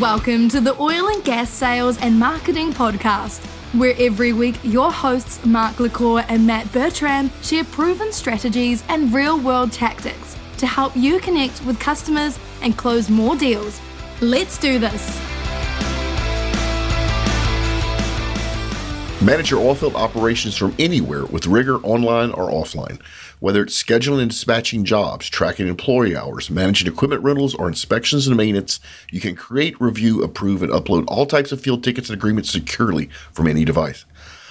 Welcome to the Oil and Gas Sales and Marketing Podcast, where every week your hosts Mark LaCour and Matt Bertram share proven strategies and real world tactics to help you connect with customers and close more deals. Let's do this. Manage your oilfield operations from anywhere with RigER online or offline. Whether it's scheduling and dispatching jobs, tracking employee hours, managing equipment rentals, or inspections and maintenance, you can create, review, approve, and upload all types of field tickets and agreements securely from any device.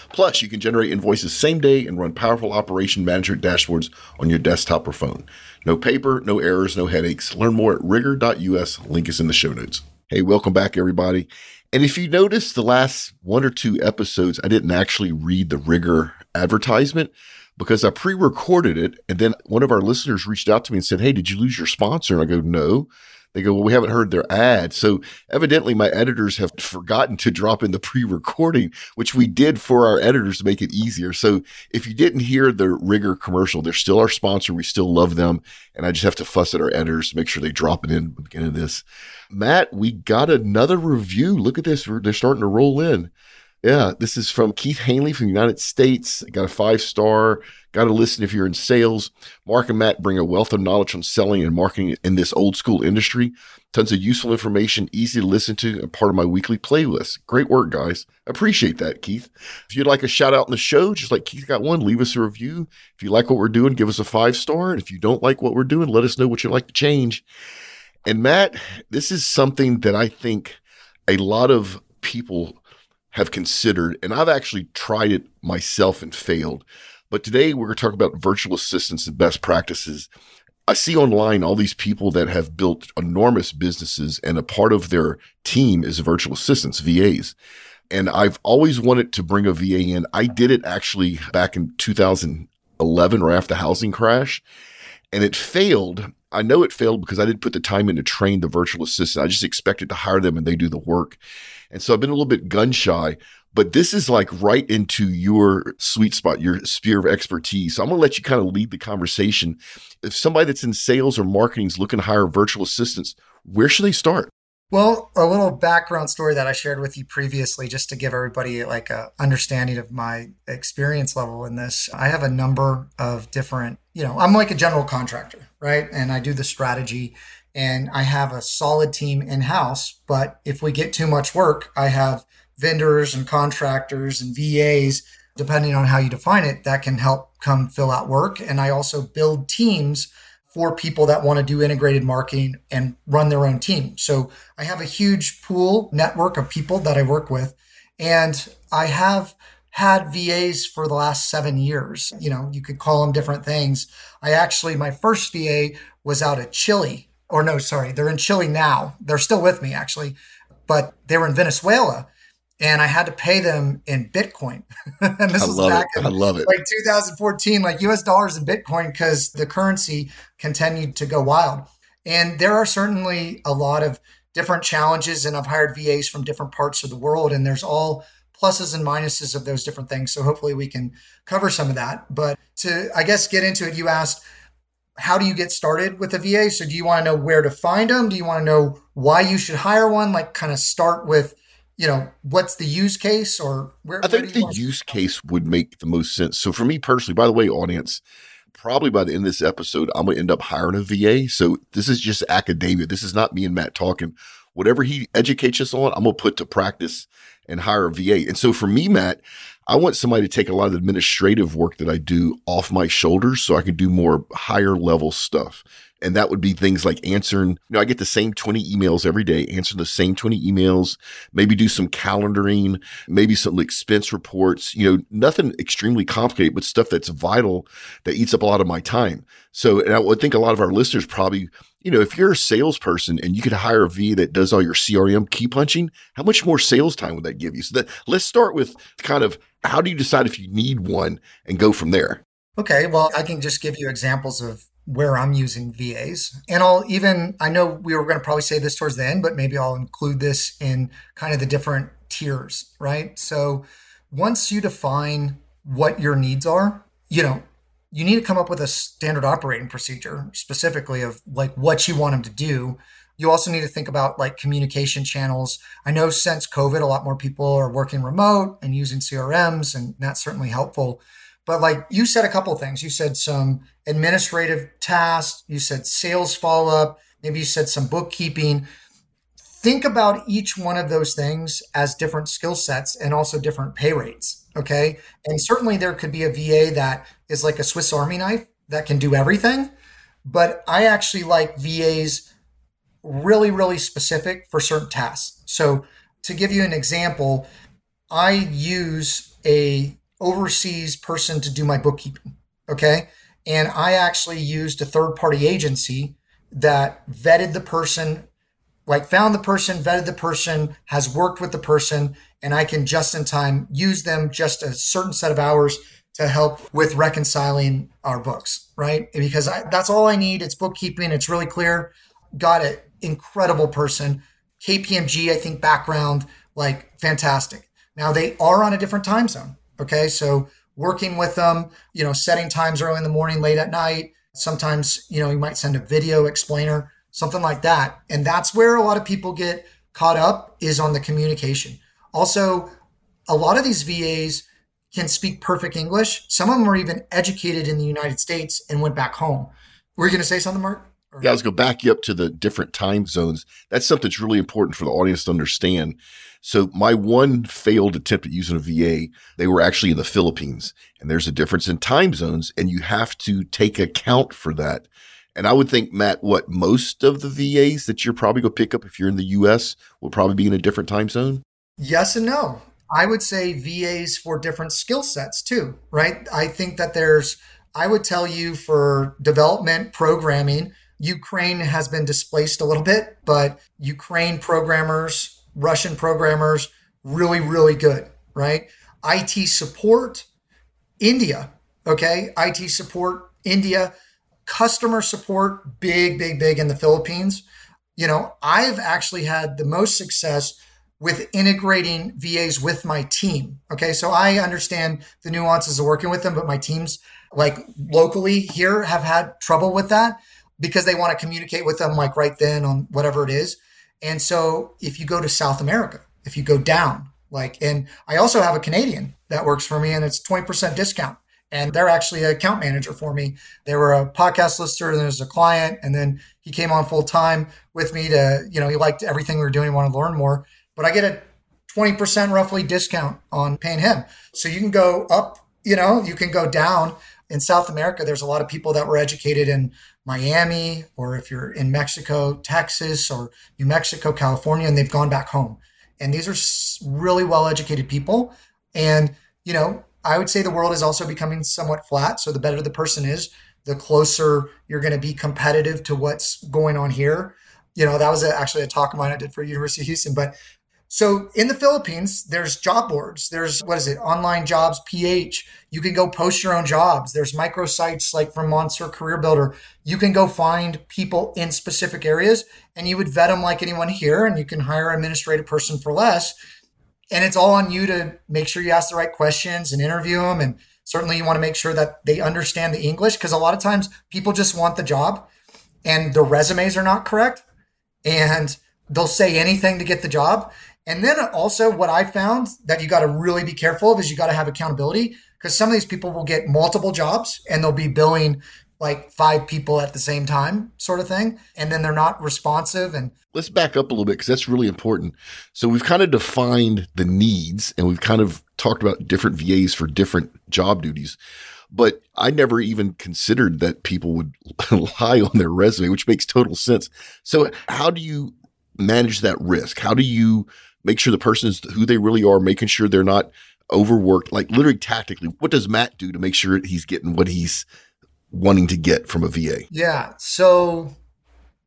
Plus, you can generate invoices same day and run powerful operation management dashboards on your desktop or phone. No paper, no errors, no headaches. Learn more at rigor.us. Link is in the show notes. Hey, welcome back, everybody. And if you notice the last one or two episodes, I didn't actually read the RigER advertisement because I pre recorded it. And then one of our listeners reached out to me and said, Hey, did you lose your sponsor? And I go, No. They go, Well, we haven't heard their ad. So evidently, my editors have forgotten to drop in the pre recording, which we did for our editors to make it easier. So if you didn't hear the RigER commercial, they're still our sponsor. We still love them. And I just have to fuss at our editors to make sure they drop it in at the beginning of this. Matt, we got another review. Look at this. They're starting to roll in. Yeah, this is from Keith Hanley from the United States. Got a five star. Got to listen if you're in sales. Mark and Matt bring a wealth of knowledge on selling and marketing in this old school industry. Tons of useful information, easy to listen to, and part of my weekly playlist. Great work, guys. Appreciate that, Keith. If you'd like a shout out in the show, just like Keith got one, leave us a review. If you like what we're doing, give us a five star. And if you don't like what we're doing, let us know what you'd like to change. And Matt, this is something that I think a lot of people have considered, and I've actually tried it myself and failed. But today we're going to talk about virtual assistants and best practices. I see online all these people that have built enormous businesses, and a part of their team is virtual assistants, VAs. And I've always wanted to bring a VA in. I did it actually back in 2011 or after the housing crash, and it failed. I know it failed because I didn't put the time in to train the virtual assistant. I just expected to hire them and they do the work. And so I've been a little bit gun shy, but this is like right into your sweet spot, your sphere of expertise. So I'm going to let you kind of lead the conversation. If somebody that's in sales or marketing is looking to hire virtual assistants, where should they start? Well, a little background story that I shared with you previously, just to give everybody like a understanding of my experience level in this. I have a number of different, you know, I'm like a general contractor, right? And I do the strategy and I have a solid team in house. But if we get too much work, I have vendors and contractors and VAs, depending on how you define it, that can help come fill out work. And I also build teams for people that want to do integrated marketing and run their own team. So I have a huge pool network of people that I work with. And I have had VAs for the last seven years. You know, you could call them different things. I actually, my first VA was out of Chile or no, sorry, they're in Chile now. They're still with me actually, but they were in Venezuela and I had to pay them in Bitcoin. and this I was love back it. in I love it. like 2014, like US dollars and Bitcoin, because the currency continued to go wild. And there are certainly a lot of different challenges, and I've hired VAs from different parts of the world, and there's all pluses and minuses of those different things. So hopefully we can cover some of that. But to, I guess, get into it, you asked, how do you get started with a VA? So do you want to know where to find them? Do you want to know why you should hire one? Like kind of start with, you know, what's the use case or where? I think the use case would make the most sense. So for me personally, by the way, audience, probably by the end of this episode, I'm going to end up hiring a VA. So this is just academia. This is not me and Matt talking. Whatever he educates us on, I'm going to put to practice and hire a VA. And so for me, Matt, I want somebody to take a lot of administrative work that I do off my shoulders so I can do more higher level stuff. And that would be things like answering, you know, I get the same 20 emails every day, answer the same 20 emails, maybe do some calendaring, maybe some expense reports, you know, nothing extremely complicated, but stuff that's vital that eats up a lot of my time. So, and I would think a lot of our listeners probably, you know, if you're a salesperson and you could hire a V that does all your CRM key punching, how much more sales time would that give you? So that let's start with kind of how do you decide if you need one and go from there? Okay, well, I can just give you examples of where I'm using VAs. And I'll even, I know we were going to probably say this towards the end, but maybe I'll include this in kind of the different tiers, right? So once you define what your needs are, you know, you need to come up with a standard operating procedure specifically of like what you want them to do. You also need to think about like communication channels. I know since COVID, a lot more people are working remote and using CRMs, and that's certainly helpful. But like you said a couple things. You said some administrative tasks, you said sales follow up, maybe you said some bookkeeping. Think about each one of those things as different skill sets and also different pay rates. Okay. And certainly there could be a VA that is like a Swiss Army knife that can do everything. But I actually like VAs really, really specific for certain tasks. So to give you an example, I use a overseas person to do my bookkeeping. Okay. And I actually used a third party agency that vetted the person, like found the person, vetted the person, has worked with the person, and I can just in time use them just a certain set of hours to help with reconciling our books, right? Because I, that's all I need. It's bookkeeping. It's really clear. Got an incredible person. KPMG, I think background, like fantastic. Now they are on a different time zone. Okay. So working with them, you know, setting times early in the morning, late at night. Sometimes, you know, you might send a video explainer, something like that. And that's where a lot of people get caught up is on the communication. Also, a lot of these VAs can speak perfect English. Some of them are even educated in the United States and went back home. Were you going to say something, Mark? Yeah, I was going to back you up to the different time zones. That's something that's really important for the audience to understand. So my one failed attempt at using a VA, they were actually in the Philippines and there's a difference in time zones and you have to take account for that. And I would think, Matt, what most of the VAs that you're probably going to pick up if you're in the US will probably be in a different time zone? Yes and no. I would say VAs for different skill sets too, right? I think that there's, I would tell you for development programming, Ukraine has been displaced a little bit, but Ukraine programmers, Russian programmers, really, really good, right? IT support, India, okay? IT support, India, customer support, big, big, big in the Philippines. You know, I've actually had the most success with integrating VAs with my team. Okay. So I understand the nuances of working with them, but my teams, like locally here, have had trouble with that because they want to communicate with them like right then on whatever it is. And so if you go to South America, if you go down, like, and I also have a Canadian that works for me and it's 20% discount. And they're actually an account manager for me. They were a podcast listener, and there's a client, and then he came on full time with me to, you know, he liked everything we were doing, he wanted to learn more but I get a 20% roughly discount on paying him. So you can go up, you know, you can go down. In South America, there's a lot of people that were educated in Miami, or if you're in Mexico, Texas, or New Mexico, California, and they've gone back home. And these are really well educated people. And, you know, I would say the world is also becoming somewhat flat. So the better the person is, the closer you're going to be competitive to what's going on here. You know, that was actually a talk of mine I did for University of Houston. But so in the Philippines, there's job boards. There's what is it? Online jobs, PH. You can go post your own jobs. There's microsites like from Monster Career Builder. You can go find people in specific areas and you would vet them like anyone here and you can hire an administrative person for less. And it's all on you to make sure you ask the right questions and interview them. And certainly you want to make sure that they understand the English because a lot of times people just want the job and their resumes are not correct. And they'll say anything to get the job and then also, what I found that you got to really be careful of is you got to have accountability because some of these people will get multiple jobs and they'll be billing like five people at the same time, sort of thing. And then they're not responsive. And let's back up a little bit because that's really important. So we've kind of defined the needs and we've kind of talked about different VAs for different job duties. But I never even considered that people would lie on their resume, which makes total sense. So, how do you manage that risk? How do you make sure the person is who they really are, making sure they're not overworked, like literally tactically. What does Matt do to make sure he's getting what he's wanting to get from a VA? Yeah. So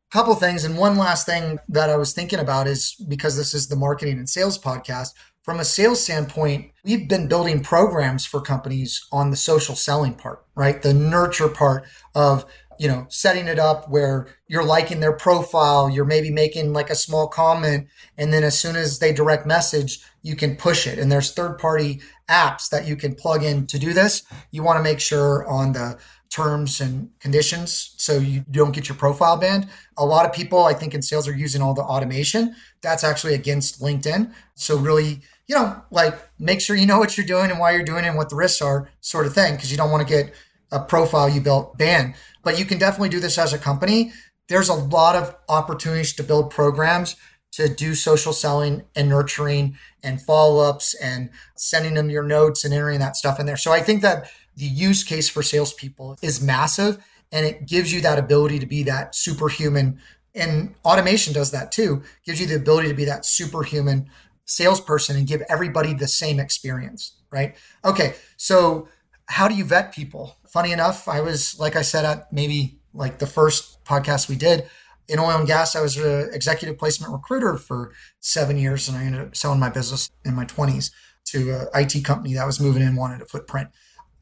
a couple things. And one last thing that I was thinking about is because this is the marketing and sales podcast, from a sales standpoint, we've been building programs for companies on the social selling part, right? The nurture part of you know, setting it up where you're liking their profile, you're maybe making like a small comment, and then as soon as they direct message, you can push it. And there's third party apps that you can plug in to do this. You want to make sure on the terms and conditions so you don't get your profile banned. A lot of people, I think, in sales are using all the automation. That's actually against LinkedIn. So, really, you know, like make sure you know what you're doing and why you're doing it and what the risks are, sort of thing, because you don't want to get a profile you built banned. But you can definitely do this as a company. There's a lot of opportunities to build programs to do social selling and nurturing and follow ups and sending them your notes and entering that stuff in there. So I think that the use case for salespeople is massive and it gives you that ability to be that superhuman. And automation does that too, gives you the ability to be that superhuman salesperson and give everybody the same experience, right? Okay, so how do you vet people? Funny enough, I was, like I said, at maybe like the first podcast we did in oil and gas, I was an executive placement recruiter for seven years, and I ended up selling my business in my 20s to an IT company that was moving in, wanted a footprint.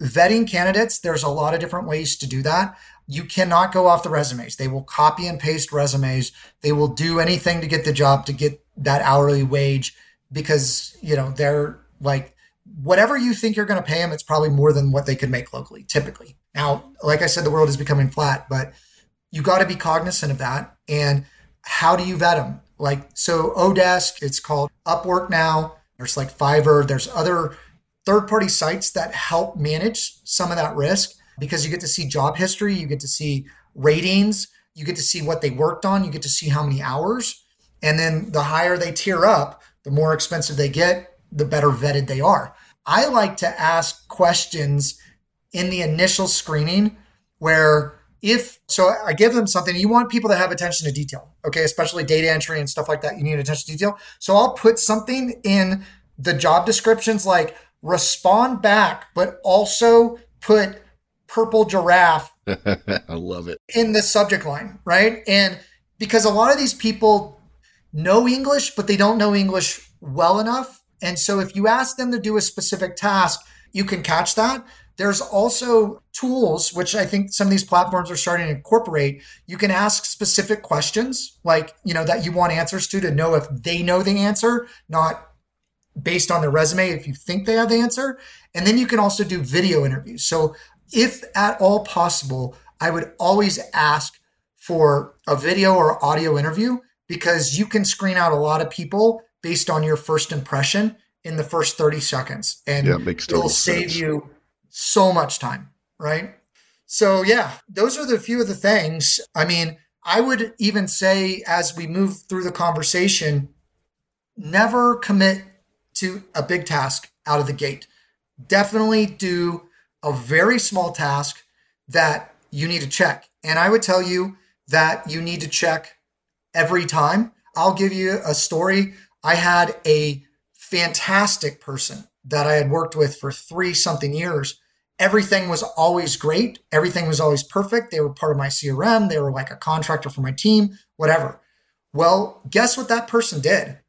Vetting candidates, there's a lot of different ways to do that. You cannot go off the resumes. They will copy and paste resumes. They will do anything to get the job to get that hourly wage because, you know, they're like, whatever you think you're going to pay them, it's probably more than what they could make locally, typically. Now, like I said, the world is becoming flat, but you got to be cognizant of that. And how do you vet them? Like, so Odesk, it's called Upwork now. There's like Fiverr. There's other third party sites that help manage some of that risk because you get to see job history, you get to see ratings, you get to see what they worked on, you get to see how many hours. And then the higher they tier up, the more expensive they get, the better vetted they are. I like to ask questions in the initial screening where if so I give them something, you want people to have attention to detail, okay, especially data entry and stuff like that. You need attention to detail. So I'll put something in the job descriptions like respond back, but also put purple giraffe. I love it. In the subject line, right? And because a lot of these people know English, but they don't know English well enough. And so if you ask them to do a specific task, you can catch that. There's also tools, which I think some of these platforms are starting to incorporate. You can ask specific questions, like, you know, that you want answers to, to know if they know the answer, not based on their resume, if you think they have the answer. And then you can also do video interviews. So, if at all possible, I would always ask for a video or audio interview because you can screen out a lot of people based on your first impression in the first 30 seconds. And yeah, it it'll save sense. you so much time, right? So, yeah, those are the few of the things. I mean, I would even say as we move through the conversation, never commit to a big task out of the gate. Definitely do a very small task that you need to check. And I would tell you that you need to check every time. I'll give you a story. I had a fantastic person that I had worked with for three something years everything was always great. Everything was always perfect. They were part of my CRM. They were like a contractor for my team, whatever. Well, guess what that person did?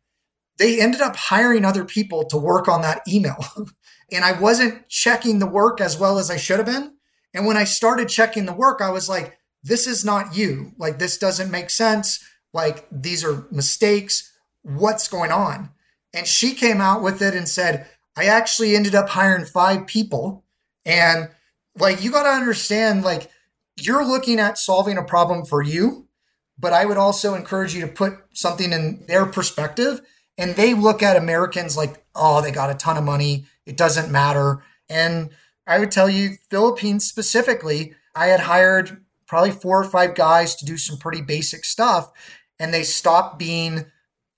They ended up hiring other people to work on that email. and I wasn't checking the work as well as I should have been. And when I started checking the work, I was like, this is not you. Like, this doesn't make sense. Like, these are mistakes. What's going on? And she came out with it and said, I actually ended up hiring five people and like you got to understand like you're looking at solving a problem for you, but I would also encourage you to put something in their perspective and they look at Americans like, "Oh, they got a ton of money. It doesn't matter." And I would tell you Philippines specifically, I had hired probably four or five guys to do some pretty basic stuff and they stopped being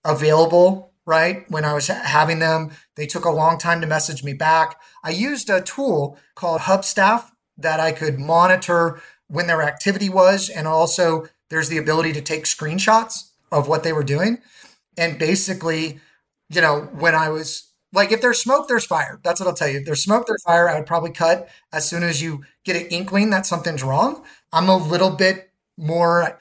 available right? When I was having them, they took a long time to message me back. I used a tool called Hubstaff that I could monitor when their activity was. And also, there's the ability to take screenshots of what they were doing. And basically, you know, when I was like, if there's smoke, there's fire. That's what I'll tell you. If there's smoke, there's fire. I would probably cut as soon as you get an inkling that something's wrong. I'm a little bit more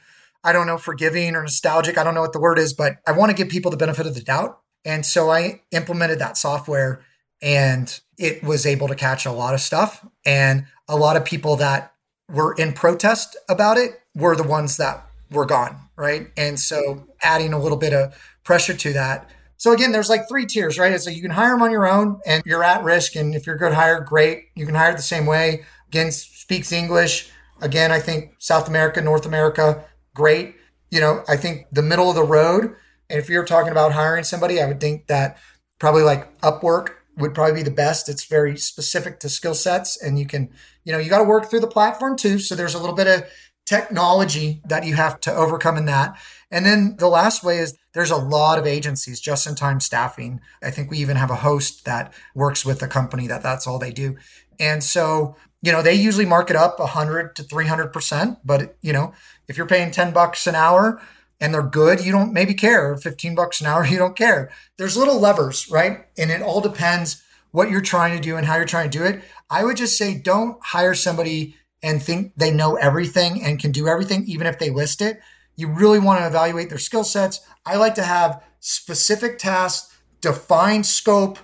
I don't know, forgiving or nostalgic. I don't know what the word is, but I want to give people the benefit of the doubt. And so I implemented that software and it was able to catch a lot of stuff. And a lot of people that were in protest about it were the ones that were gone. Right. And so adding a little bit of pressure to that. So again, there's like three tiers, right? So you can hire them on your own and you're at risk. And if you're a good hire, great. You can hire the same way. again, speaks English. Again, I think South America, North America, great. You know, I think the middle of the road, and if you're talking about hiring somebody, I would think that probably like Upwork would probably be the best. It's very specific to skill sets, and you can, you know, you got to work through the platform too. So there's a little bit of technology that you have to overcome in that. And then the last way is there's a lot of agencies, just in time staffing. I think we even have a host that works with a company that that's all they do. And so, you know, they usually mark it up 100 to 300%. But, you know, if you're paying 10 bucks an hour and they're good, you don't maybe care. 15 bucks an hour, you don't care. There's little levers, right? And it all depends what you're trying to do and how you're trying to do it. I would just say don't hire somebody and think they know everything and can do everything, even if they list it. You really want to evaluate their skill sets. I like to have specific tasks, define scope,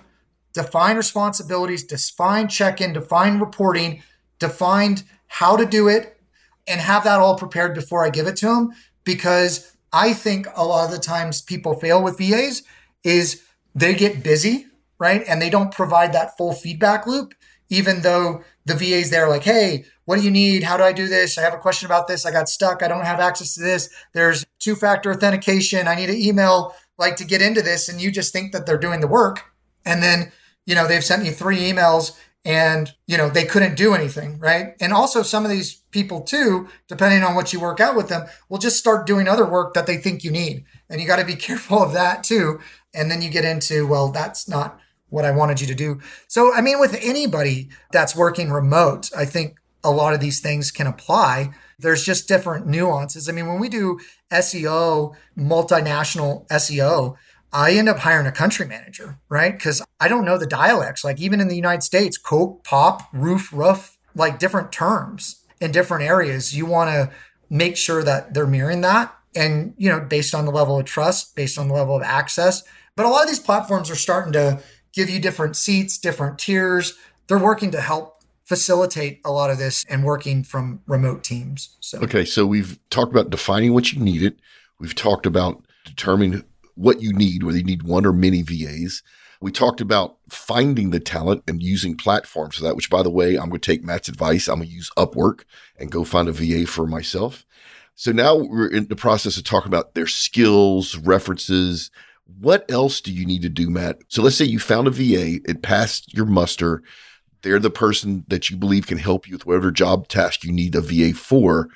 define responsibilities, define check in, define reporting, define how to do it, and have that all prepared before I give it to them. Because I think a lot of the times people fail with VAs is they get busy, right? And they don't provide that full feedback loop, even though the VA's there like, hey, what do you need? How do I do this? I have a question about this. I got stuck. I don't have access to this. There's two factor authentication. I need an email like to get into this. And you just think that they're doing the work. And then, you know, they've sent me three emails and, you know, they couldn't do anything. Right. And also some of these people too, depending on what you work out with them, will just start doing other work that they think you need. And you got to be careful of that too. And then you get into, well, that's not what I wanted you to do. So, I mean, with anybody that's working remote, I think a lot of these things can apply. There's just different nuances. I mean, when we do SEO, multinational SEO, I end up hiring a country manager, right? Because I don't know the dialects. Like even in the United States, coke, pop, roof, roof, like different terms in different areas. You want to make sure that they're mirroring that. And, you know, based on the level of trust, based on the level of access. But a lot of these platforms are starting to give you different seats, different tiers. They're working to help facilitate a lot of this and working from remote teams. So Okay, so we've talked about defining what you needed. We've talked about determining what you need, whether you need one or many VAs. We talked about finding the talent and using platforms for that, which by the way, I'm going to take Matt's advice. I'm going to use Upwork and go find a VA for myself. So now we're in the process of talking about their skills, references. What else do you need to do, Matt? So let's say you found a VA, it passed your muster they're the person that you believe can help you with whatever job task you need a VA for.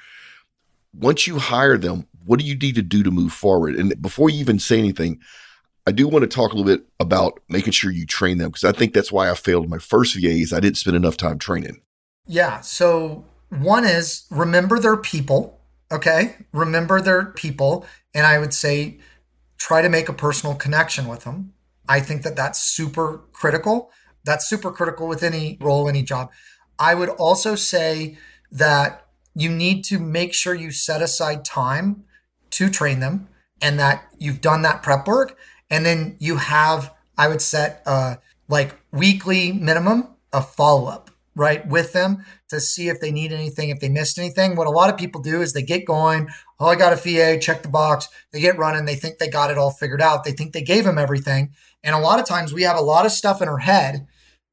Once you hire them, what do you need to do to move forward? And before you even say anything, I do want to talk a little bit about making sure you train them because I think that's why I failed my first VAs. I didn't spend enough time training. Yeah. So one is remember their people. Okay. Remember their people. And I would say try to make a personal connection with them. I think that that's super critical. That's super critical with any role, any job. I would also say that you need to make sure you set aside time to train them and that you've done that prep work. And then you have, I would set a like weekly minimum of follow up, right, with them to see if they need anything, if they missed anything. What a lot of people do is they get going. Oh, I got a VA, check the box. They get running. They think they got it all figured out. They think they gave them everything. And a lot of times we have a lot of stuff in our head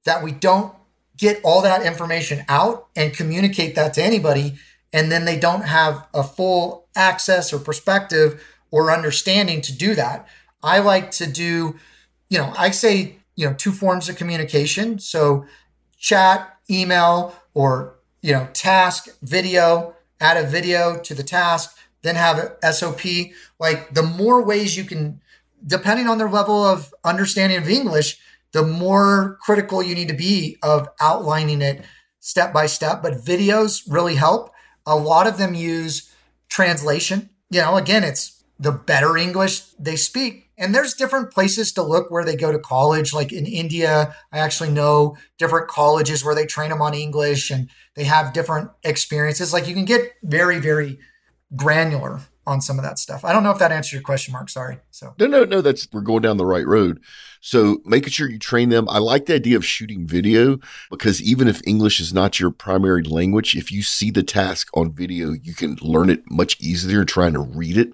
that we don't get all that information out and communicate that to anybody and then they don't have a full access or perspective or understanding to do that i like to do you know i say you know two forms of communication so chat email or you know task video add a video to the task then have sop like the more ways you can depending on their level of understanding of english the more critical you need to be of outlining it step by step. But videos really help. A lot of them use translation. You know, again, it's the better English they speak. And there's different places to look where they go to college. Like in India, I actually know different colleges where they train them on English and they have different experiences. Like you can get very, very granular on some of that stuff. I don't know if that answers your question, Mark. Sorry. So no, no, no. That's we're going down the right road. So making sure you train them. I like the idea of shooting video because even if English is not your primary language, if you see the task on video, you can learn it much easier trying to read it.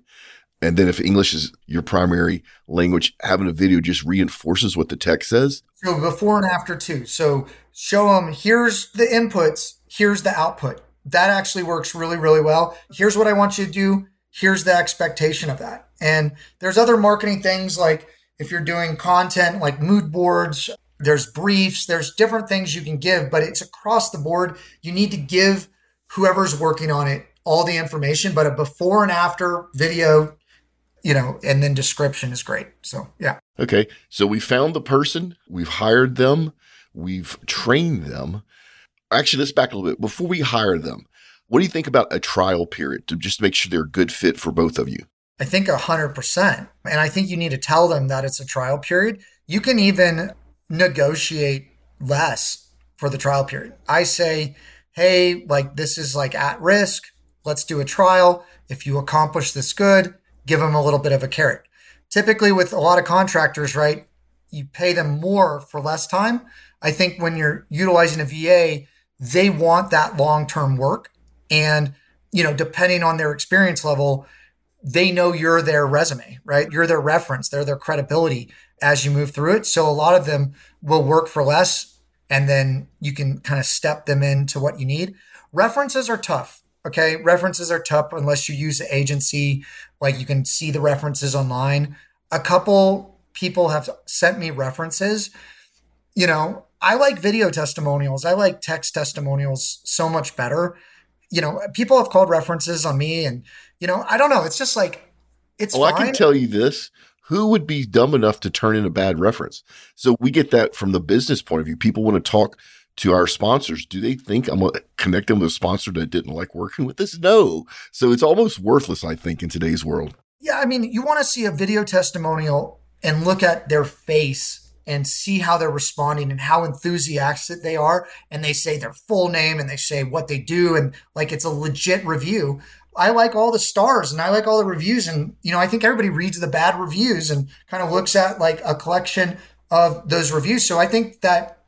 And then if English is your primary language, having a video just reinforces what the text says. So before and after too. So show them here's the inputs, here's the output. That actually works really, really well. Here's what I want you to do. Here's the expectation of that. And there's other marketing things like if you're doing content like mood boards, there's briefs, there's different things you can give, but it's across the board. You need to give whoever's working on it all the information, but a before and after video, you know, and then description is great. So, yeah. Okay. So we found the person, we've hired them, we've trained them. Actually, let's back a little bit. Before we hire them, what do you think about a trial period to just make sure they're a good fit for both of you? I think 100%. And I think you need to tell them that it's a trial period. You can even negotiate less for the trial period. I say, hey, like this is like at risk. Let's do a trial. If you accomplish this good, give them a little bit of a carrot. Typically, with a lot of contractors, right, you pay them more for less time. I think when you're utilizing a VA, they want that long term work. And, you know, depending on their experience level, they know you're their resume, right? You're their reference, they're their credibility as you move through it. So a lot of them will work for less and then you can kind of step them into what you need. References are tough. Okay. References are tough unless you use the agency, like you can see the references online. A couple people have sent me references. You know, I like video testimonials. I like text testimonials so much better. You know, people have called references on me and you know, I don't know. It's just like it's. Well, fine. I can tell you this: who would be dumb enough to turn in a bad reference? So we get that from the business point of view. People want to talk to our sponsors. Do they think I'm going to connect them with a sponsor that didn't like working with us? No. So it's almost worthless, I think, in today's world. Yeah, I mean, you want to see a video testimonial and look at their face and see how they're responding and how enthusiastic they are. And they say their full name and they say what they do and like it's a legit review. I like all the stars and I like all the reviews. And, you know, I think everybody reads the bad reviews and kind of looks at like a collection of those reviews. So I think that,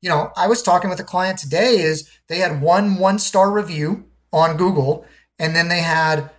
you know, I was talking with a client today is they had one one star review on Google and then they had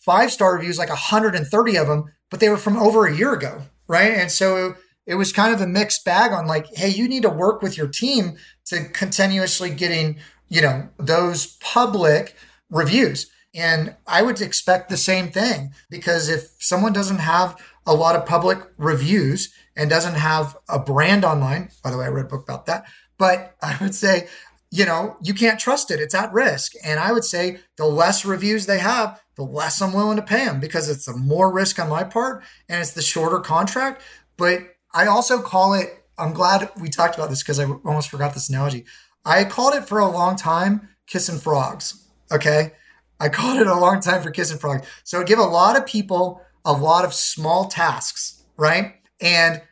five star reviews, like 130 of them, but they were from over a year ago. Right. And so it was kind of a mixed bag on like, hey, you need to work with your team to continuously getting, you know, those public reviews. And I would expect the same thing because if someone doesn't have a lot of public reviews and doesn't have a brand online, by the way, I read a book about that, but I would say, you know, you can't trust it. It's at risk. And I would say the less reviews they have, the less I'm willing to pay them because it's a more risk on my part and it's the shorter contract. But I also call it, I'm glad we talked about this because I almost forgot this analogy. I called it for a long time kissing frogs. Okay. I called it a long time for kissing frogs. So I give a lot of people a lot of small tasks, right? And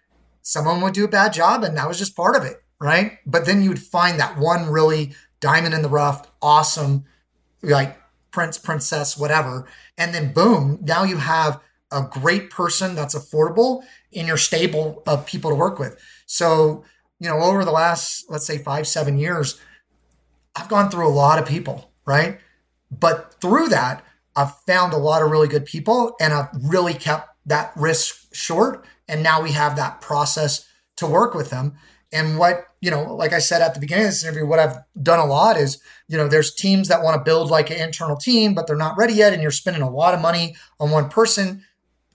someone would do a bad job, and that was just part of it, right? But then you'd find that one really diamond in the rough, awesome, like prince, princess, whatever. And then boom, now you have a great person that's affordable in your stable of people to work with. So, you know, over the last, let's say five, seven years, I've gone through a lot of people, right? But through that, I've found a lot of really good people and I've really kept that risk short. And now we have that process to work with them. And what, you know, like I said at the beginning of this interview, what I've done a lot is, you know, there's teams that want to build like an internal team, but they're not ready yet. And you're spending a lot of money on one person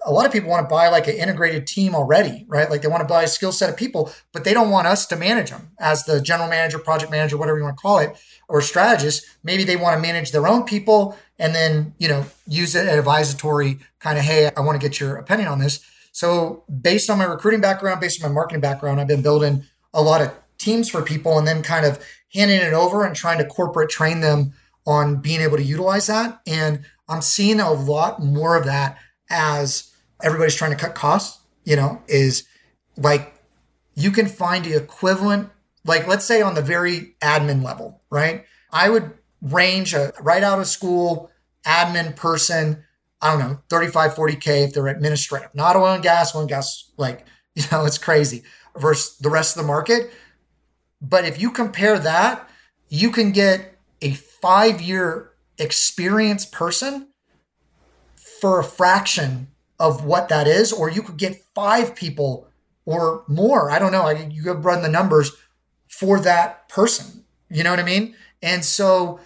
a lot of people want to buy like an integrated team already, right? Like they want to buy a skill set of people, but they don't want us to manage them as the general manager, project manager, whatever you want to call it, or strategist. Maybe they want to manage their own people and then, you know, use it advisory kind of, hey, I want to get your opinion on this. So based on my recruiting background, based on my marketing background, I've been building a lot of teams for people and then kind of handing it over and trying to corporate train them on being able to utilize that. And I'm seeing a lot more of that as everybody's trying to cut costs, you know, is like you can find the equivalent, like let's say on the very admin level, right? I would range a right out of school admin person, I don't know, 35, 40K if they're administrative, not oil and gas, oil and gas, like, you know, it's crazy versus the rest of the market. But if you compare that, you can get a five year experienced person for a fraction of what that is, or you could get five people or more. I don't know. I, you could run the numbers for that person. You know what I mean? And so,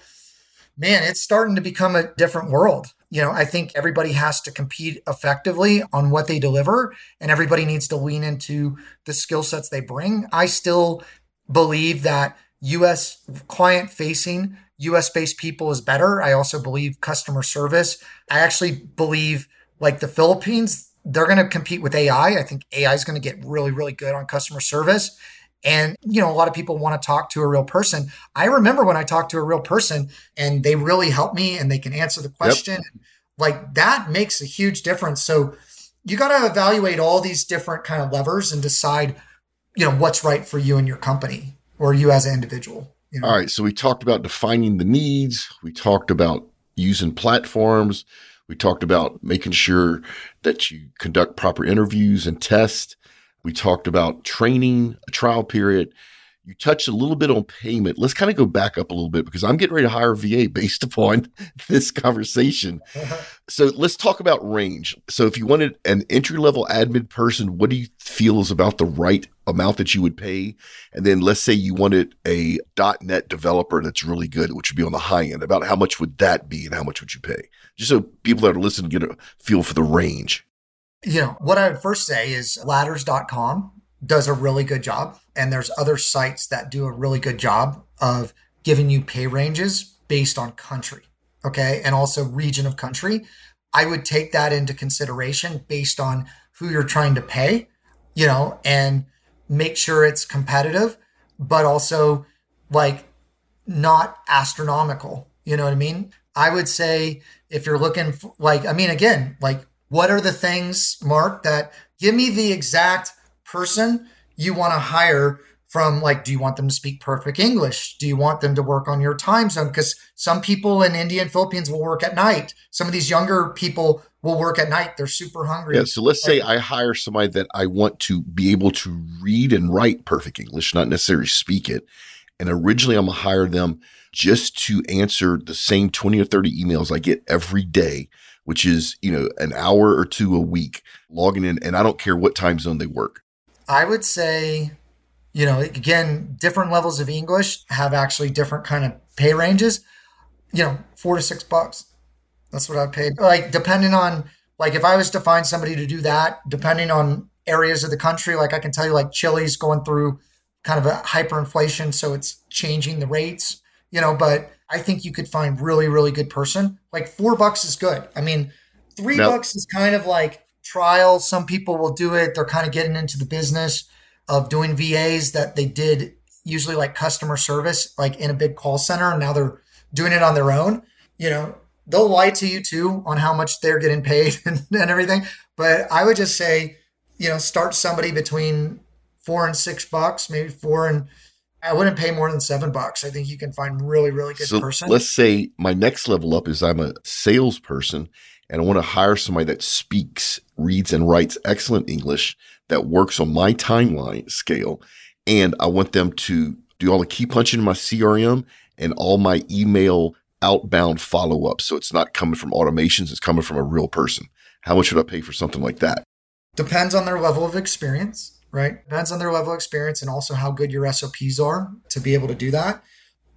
man, it's starting to become a different world. You know, I think everybody has to compete effectively on what they deliver, and everybody needs to lean into the skill sets they bring. I still believe that US client facing, US based people is better. I also believe customer service. I actually believe like the Philippines, they're going to compete with AI. I think AI is going to get really, really good on customer service. And, you know, a lot of people want to talk to a real person. I remember when I talked to a real person and they really helped me and they can answer the question. Yep. Like that makes a huge difference. So you got to evaluate all these different kind of levers and decide, you know, what's right for you and your company or you as an individual. You know? All right. So we talked about defining the needs. We talked about using platforms. We talked about making sure that you conduct proper interviews and tests. We talked about training, a trial period. You touched a little bit on payment. Let's kind of go back up a little bit because I'm getting ready to hire a VA based upon this conversation. So let's talk about range. So if you wanted an entry level admin person, what do you feel is about the right amount that you would pay? And then let's say you wanted a .NET developer that's really good, which would be on the high end. About how much would that be and how much would you pay? Just so people that are listening get a feel for the range. You know, what I would first say is ladders.com does a really good job. And there's other sites that do a really good job of giving you pay ranges based on country. Okay. And also region of country. I would take that into consideration based on who you're trying to pay, you know, and make sure it's competitive, but also like not astronomical. You know what I mean? I would say if you're looking for, like, I mean, again, like, what are the things, Mark, that give me the exact person you want to hire from like do you want them to speak perfect english? Do you want them to work on your time zone? Because some people in india and philippines will work at night. Some of these younger people will work at night. They're super hungry. Yeah so let's say i hire somebody that i want to be able to read and write perfect english not necessarily speak it. And originally i'm going to hire them just to answer the same 20 or 30 emails i get every day which is you know an hour or two a week logging in and i don't care what time zone they work I would say, you know, again, different levels of English have actually different kind of pay ranges. You know, four to six bucks. That's what I paid. Like depending on like if I was to find somebody to do that, depending on areas of the country, like I can tell you, like Chile's going through kind of a hyperinflation, so it's changing the rates. You know, but I think you could find really, really good person. Like four bucks is good. I mean, three nope. bucks is kind of like trial. Some people will do it. They're kind of getting into the business of doing VAs that they did usually like customer service, like in a big call center. And now they're doing it on their own. You know, they'll lie to you too on how much they're getting paid and, and everything. But I would just say, you know, start somebody between four and six bucks, maybe four and I wouldn't pay more than seven bucks. I think you can find really, really good so person. Let's say my next level up is I'm a salesperson and I want to hire somebody that speaks, reads, and writes excellent English that works on my timeline scale. And I want them to do all the key punching in my CRM and all my email outbound follow up. So it's not coming from automations, it's coming from a real person. How much should I pay for something like that? Depends on their level of experience, right? Depends on their level of experience and also how good your SOPs are to be able to do that.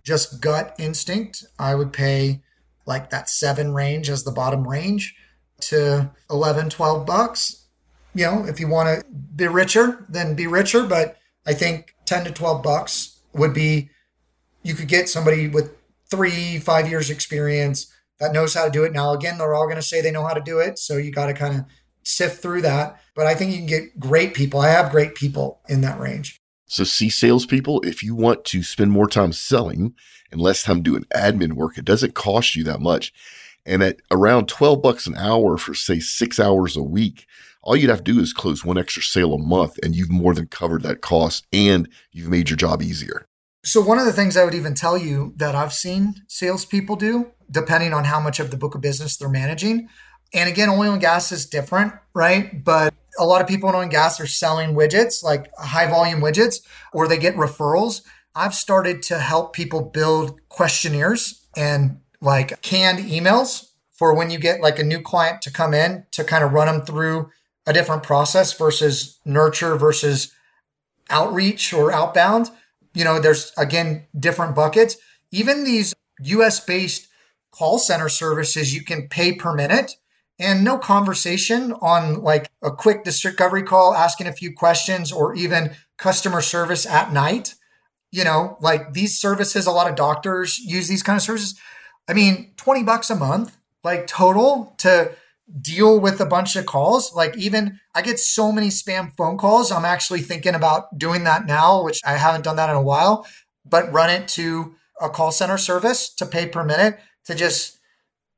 Just gut instinct, I would pay like that seven range as the bottom range to 11, 12 bucks. You know, if you want to be richer, then be richer. But I think 10 to 12 bucks would be, you could get somebody with three, five years experience that knows how to do it. Now, again, they're all going to say they know how to do it. So you got to kind of sift through that. But I think you can get great people. I have great people in that range. So, see, salespeople, if you want to spend more time selling and less time doing admin work, it doesn't cost you that much. And at around 12 bucks an hour for, say, six hours a week, all you'd have to do is close one extra sale a month and you've more than covered that cost and you've made your job easier. So, one of the things I would even tell you that I've seen salespeople do, depending on how much of the book of business they're managing, and again, oil and gas is different, right? But a lot of people in oil and gas are selling widgets, like high volume widgets, or they get referrals. I've started to help people build questionnaires and like canned emails for when you get like a new client to come in to kind of run them through a different process versus nurture versus outreach or outbound. You know, there's again different buckets. even these US based call center services, you can pay per minute and no conversation on like a quick discovery call, asking a few questions, or even customer service at night. You know, like these services, a lot of doctors use these kind of services. I mean, 20 bucks a month, like total to deal with a bunch of calls. Like even I get so many spam phone calls. I'm actually thinking about doing that now, which I haven't done that in a while, but run it to a call center service to pay per minute to just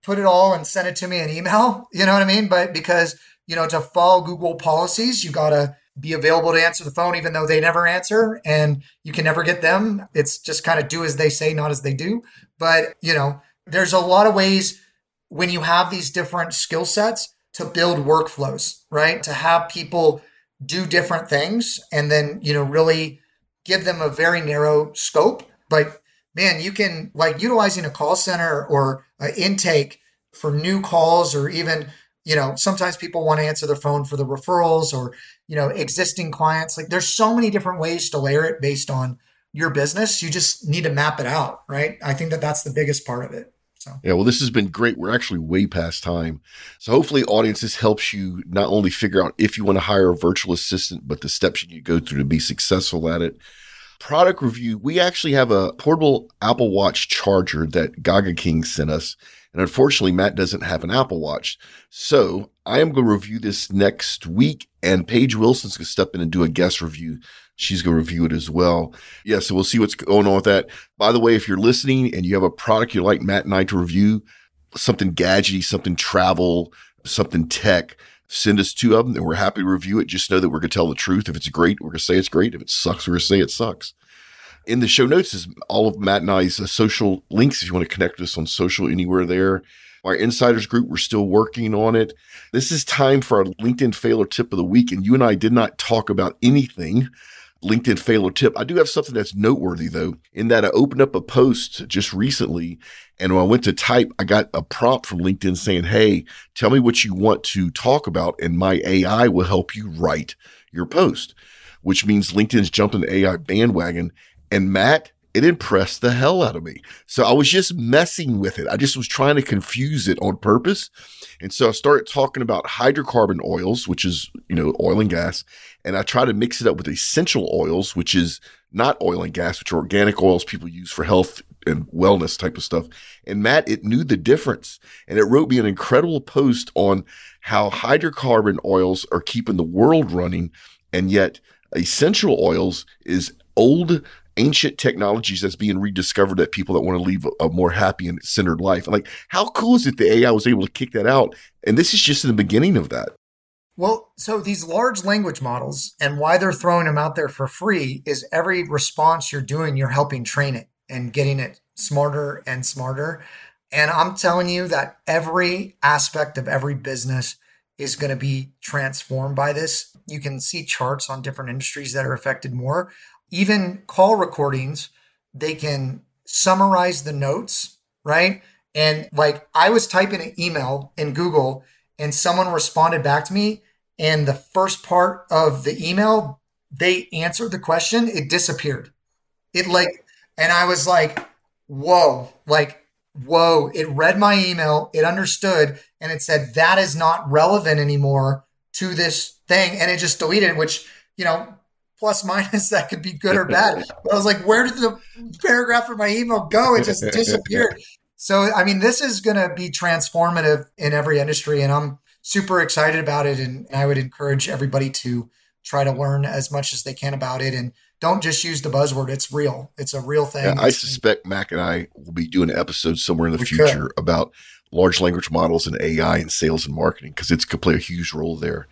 put it all and send it to me in email. You know what I mean? But because, you know, to follow Google policies, you got to be available to answer the phone, even though they never answer and you can never get them. It's just kind of do as they say, not as they do. But, you know, there's a lot of ways when you have these different skill sets to build workflows, right? To have people do different things and then, you know, really give them a very narrow scope. But man, you can like utilizing a call center or intake for new calls or even you know sometimes people want to answer their phone for the referrals or you know existing clients. Like there's so many different ways to layer it based on your business. You just need to map it out right? I think that that's the biggest part of it so. Yeah well this has been great. We're actually way past time. So hopefully audience this helps you not only figure out if you want to hire a virtual assistant but the steps you need to go through to be successful at it product review, we actually have a portable Apple Watch charger that Gaga King sent us. And unfortunately, Matt doesn't have an Apple Watch. So I am going to review this next week, and Paige Wilson's going to step in and do a guest review. She's going to review it as well. Yeah, so we'll see what's going on with that. By the way, if you're listening and you have a product you'd like Matt and I to review, something gadgety, something travel, something tech, send us two of them and we're happy to review it. Just know that we're going to tell the truth. If it's great, we're going to say it's great. If it sucks, we're going to say it sucks. In the show notes is all of Matt and I's uh, social links if you want to connect with us on social anywhere there. Our insiders group, we're still working on it. This is time for our LinkedIn failure tip of the week. And you and I did not talk about anything LinkedIn fail or tip. I do have something that's noteworthy though, in that I opened up a post just recently and when I went to type, I got a prompt from LinkedIn saying, Hey, tell me what you want to talk about, and my AI will help you write your post, which means LinkedIn's jumped the AI bandwagon. And Matt, it impressed the hell out of me. So I was just messing with it. I just was trying to confuse it on purpose. And so I started talking about hydrocarbon oils, which is, you know, oil and gas. And I try to mix it up with essential oils, which is not oil and gas, which are organic oils people use for health and wellness type of stuff. And Matt, it knew the difference. And it wrote me an incredible post on how hydrocarbon oils are keeping the world running. And yet essential oils is old ancient technologies that's being rediscovered that people that want to leave a, more happy and centered life. like, how cool is it the AI was able to kick that out? And this is just the beginning of that. Well, so these large language models and why they're throwing them out there for free is every response you're doing, you're helping train it and getting it smarter and smarter. And I'm telling you that every aspect of every business is going to be transformed by this. You can see charts on different industries that are affected more even call recordings, they can summarize the notes, right? And like I was typing an email in Google and someone responded back to me. And the first part of the email, they answered the question, it disappeared. It like, and I was like, whoa, like, whoa, it read my email, it understood, and it said that is not relevant anymore to this thing. And it just deleted which, you know, plus minus that could be good or bad. But I was like, where did the paragraph of my email go? It just disappeared. So, I mean, this is going to be transformative in every industry, and I'm super excited about it. And I would encourage everybody to try to learn as much as they can about it and don't just use the buzzword. It's real. It's a real thing. Yeah, I suspect Mac and I will be doing an episode somewhere in the future could. about large language models and AI and sales and marketing because it's going to play a huge role there.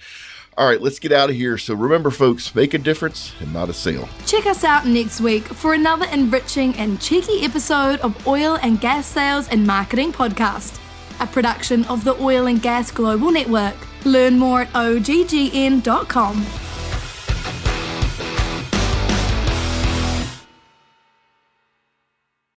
All right, let's get out of here. So remember, folks, make a difference and not a sale. Check us out next week for another enriching and cheeky episode of Oil and Gas Sales and Marketing Podcast, a production of the Oil and Gas Global Network. Learn more at oggn.com.